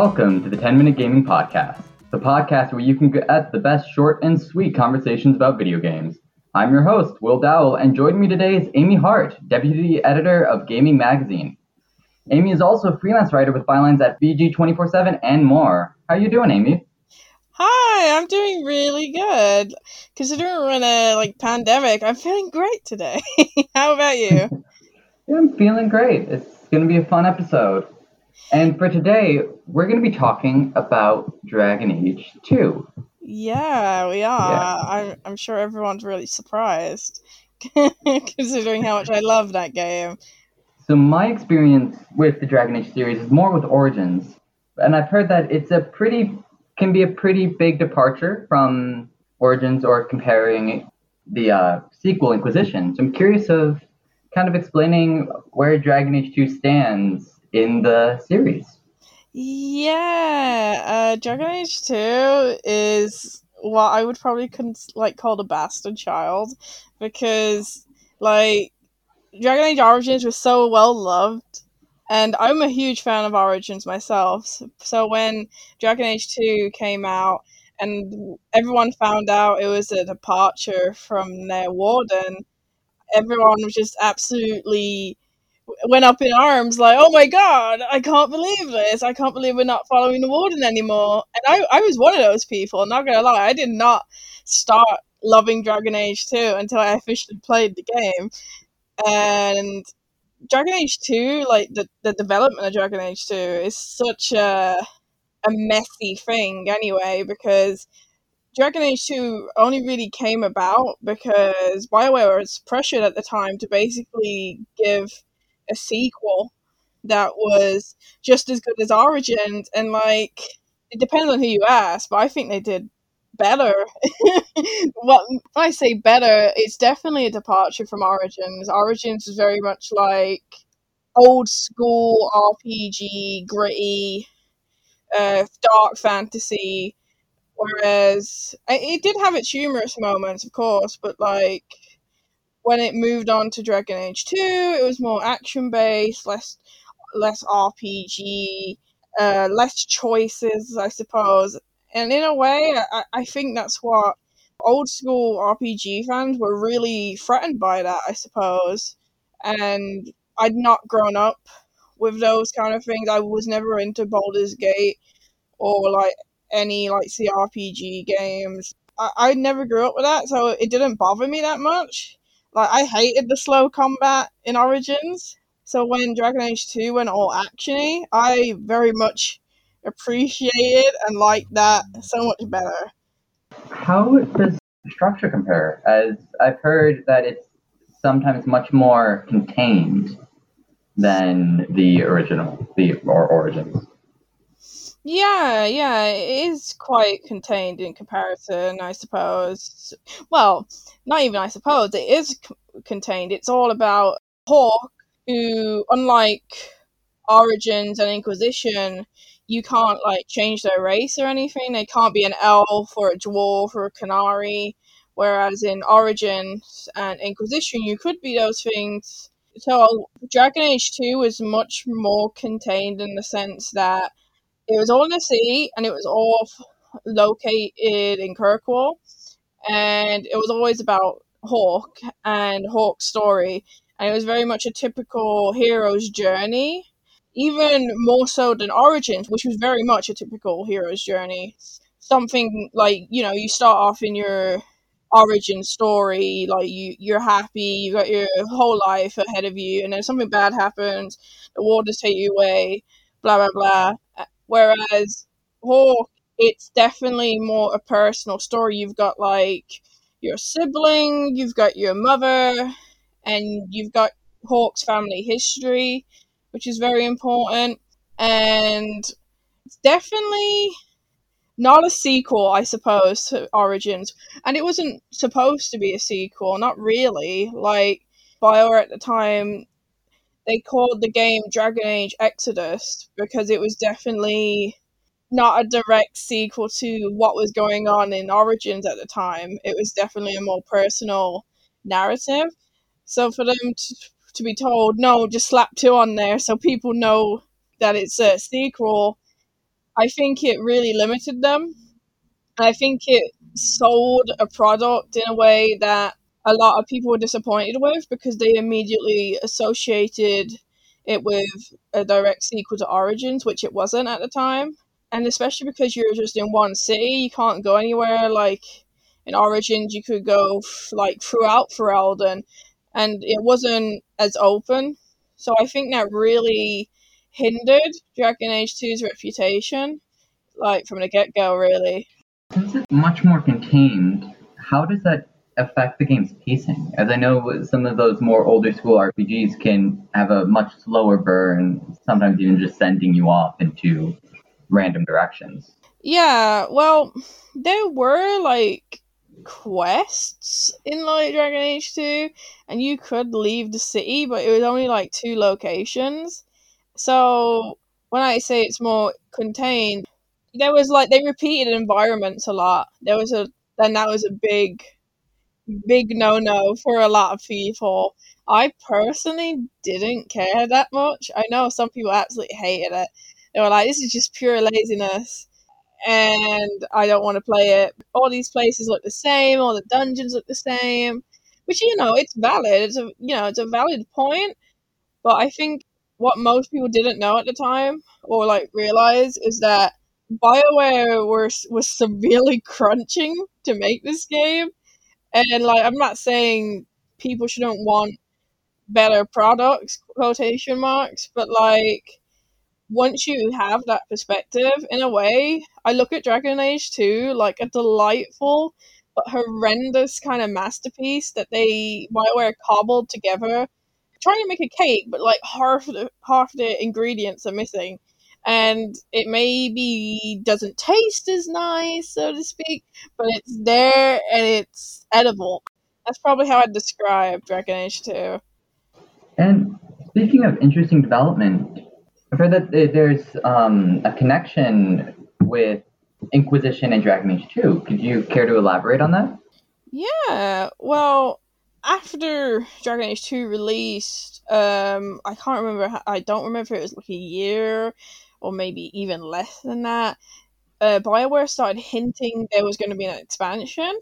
Welcome to the 10 Minute Gaming Podcast, the podcast where you can get the best short and sweet conversations about video games. I'm your host, Will Dowell, and joining me today is Aimee Hart, Deputy Editor of Gayming Magazine. Aimee is also a freelance writer with bylines at VG247 and more. How are you doing, Amy? Hi, I'm doing really good. Considering we're in a like pandemic, I'm feeling great today. How about you? yeah, I'm feeling great. It's going to be a fun episode. And for today, we're going to be talking about Dragon Age 2. Yeah, we are. Yeah. I'm, I'm sure everyone's really surprised, considering how much I love that game. So, my experience with the Dragon Age series is more with Origins. And I've heard that it's a pretty, can be a pretty big departure from Origins or comparing the uh, sequel Inquisition. So, I'm curious of kind of explaining where Dragon Age 2 stands in the series. Yeah, uh, Dragon Age Two is what I would probably like call the bastard child because like Dragon Age Origins was so well loved and I'm a huge fan of Origins myself. So when Dragon Age 2 came out and everyone found out it was a departure from their warden, everyone was just absolutely went up in arms like oh my god i can't believe this. I can't believe we're not following the warden anymore. And i, I was one of those people not gonna lie. I did not start loving dragon age 2 until i officially played the game. And dragon age 2 like the, the development of dragon age 2 is such a a messy thing anyway because Dragon Age 2 only really came about because BioWare was pressured at the time to basically give a sequel that was just as good as Origins, and like it depends on who you ask, but I think they did better. well, I say better, it's definitely a departure from Origins. Origins is very much like old school RPG, gritty, uh, dark fantasy. Whereas it did have its humorous moments, of course, but like when it moved on to Dragon Age 2, it was more action based, less less RPG, uh, less choices, I suppose. And in a way, I, I think that's what old school RPG fans were really threatened by that, I suppose. And I'd not grown up with those kind of things. I was never into Baldur's Gate or like any like CRPG games. I, I never grew up with that, so it didn't bother me that much. Like I hated the slow combat in Origins. So when Dragon Age 2 went all actiony, I very much appreciated and liked that so much better. How does structure compare? As I've heard that it's sometimes much more contained than the original, the or Origins. Yeah, yeah, it is quite contained in comparison, I suppose. Well, not even I suppose, it is c- contained. It's all about Hawke, who, unlike Origins and Inquisition, you can't like change their race or anything. They can't be an elf or a dwarf or a Qunari. Whereas in Origins and Inquisition, you could be those things. So Dragon Age 2 was much more contained in the sense that it was all in the sea and it was all located in Kirkwall. And it was always about Hawke and Hawke's story. And it was very much a typical hero's journey, even more so than Origins, which was very much a typical hero's journey. Something like, you know, you start off in your origin story, like you, you're happy, you've got your whole life ahead of you, and then something bad happens, the waters take you away, blah, blah, blah Whereas Hawke, it's definitely more a personal story. You've got like your sibling, you've got your mother, and you've got Hawke's family history, which is very important. And it's definitely not a sequel, I suppose, to Origins. And it wasn't supposed to be a sequel, not really. Like, BioWare at the time they called the game Dragon Age Exodus because it was definitely not a direct sequel to what was going on in Origins at the time. It was definitely a more personal narrative. So for them to, to be told, no, just slap two on there so people know that it's a sequel, I think it really limited them. I think it sold a product in a way that a lot of people were disappointed with because they immediately associated it with a direct sequel to Origins, which it wasn't at the time. And especially because you're just in one city, you can't go anywhere. Like in Origins, you could go like throughout Ferelden, and it wasn't as open. So I think that really hindered Dragon Age 2's reputation, like from the get go, really. Since it's much more contained, how does that affect the game's pacing? As I know, some of those more older school RPGs can have a much slower burn, sometimes even just sending you off into random directions. Yeah, well, there were like quests in like Dragon Age 2 and you could leave the city but it was only like two locations. So when I say it's more contained, there was like they repeated environments a lot. There was a then that was a big big no no for a lot of people. I personally didn't care that much. I know some people absolutely hated it. They were like, this is just pure laziness and I don't want to play it. All these places look the same, all the dungeons look the same. Which you know, it's valid. It's a you know, it's a valid point. But I think what most people didn't know at the time or like realize is that BioWare was was severely crunching to make this game. And like I'm not saying people shouldn't want better products, quotation marks, but like once you have that perspective, in a way, I look at Dragon Age 2 like a delightful but horrendous kind of masterpiece that they BioWare cobbled together, trying to make a cake, but like half the half the ingredients are missing, and it maybe doesn't taste as nice, so to speak, but it's there and it's edible. That's probably how I'd describe Dragon Age 2. And speaking of interesting development, I've heard that there's um, a connection with Inquisition and Dragon Age 2. Could you care to elaborate on that? Yeah, well, after Dragon Age 2 released, um, I can't remember, I don't remember if it was like a year or maybe even less than that. Uh, BioWare started hinting there was going to be an expansion,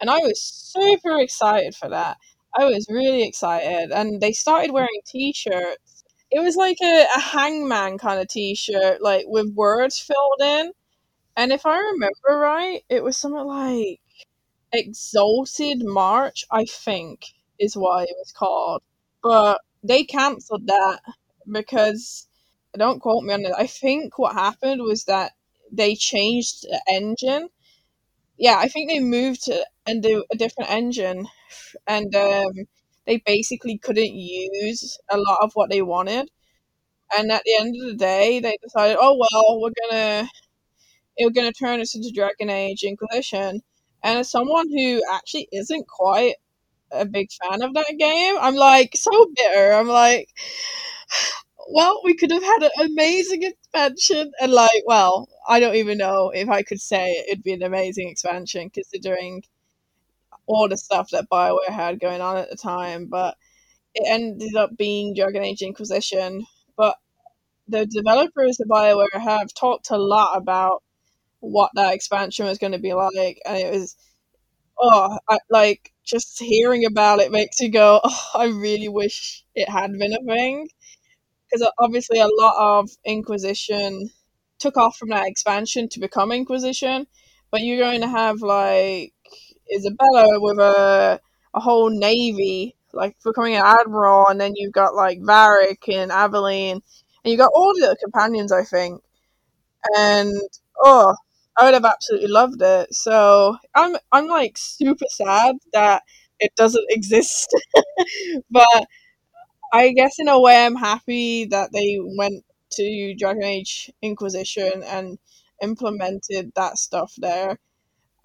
and I was super excited for that. I was really excited, and they started wearing t shirts it was like a, a hangman kind of t-shirt, like with words filled in. And if I remember right, it was something like Exalted March, I think, is what it was called. But they cancelled that because don't quote me on it. I think what happened was that they changed the engine. Yeah, I think they moved to into a different engine, and um, they basically couldn't use a lot of what they wanted. And at the end of the day, they decided, oh well, we're gonna we're gonna turn this into Dragon Age Inquisition. And as someone who actually isn't quite a big fan of that game, I'm like so bitter. I'm like, well, we could have had an amazing expansion, and like, well, I don't even know if I could say it'd be an amazing expansion considering all the stuff that Bioware had going on at the time, but it ended up being Dragon Age Inquisition. But the developers of Bioware have talked a lot about what that expansion was going to be like, and it was oh, I, like just hearing about it makes you go, oh, I really wish it had been a thing, because obviously a lot of Inquisition took off from that expansion to become Inquisition, but you're going to have like Isabela with a a whole navy, like becoming an admiral, and then you've got like Varric and Aveline, and you've got all the other companions, I think. And oh, I would have absolutely loved it. So I'm I'm like super sad that it doesn't exist, but I guess in a way I'm happy that they went to Dragon Age Inquisition and implemented that stuff there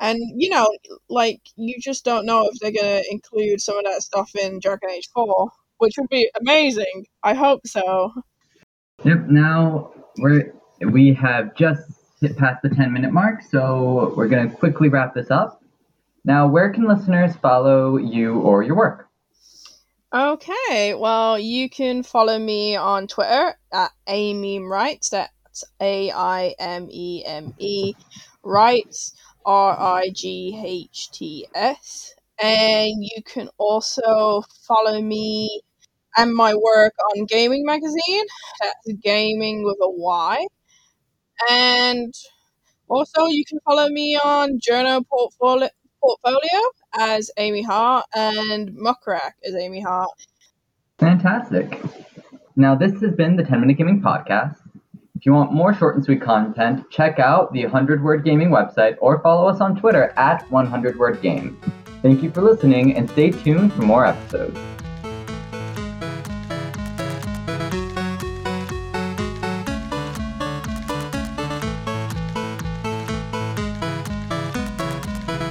and you know, like you just don't know if they're gonna include some of that stuff in Dragon Age Four, which would be amazing. I hope so. Yep. Now we're we have just hit past the ten minute mark, so we're gonna quickly wrap this up. Now, where can listeners follow you or your work? Okay, well, you can follow me on Twitter at. That's That's A I M E M E. Rights R I G H T S. And you can also follow me and my work on Gayming Magazine. That's gaming with a Y. And also, you can follow me on Journo Portfolio, Portfolio as Aimee Hart and Muckrack as Aimee Hart. Fantastic. Now, this has been the 10 Minute Gaming Podcast. If you want more short and sweet content, check out the 100 Word Gaming website or follow us on Twitter at 100 Word Game. Thank you for listening and stay tuned for more episodes.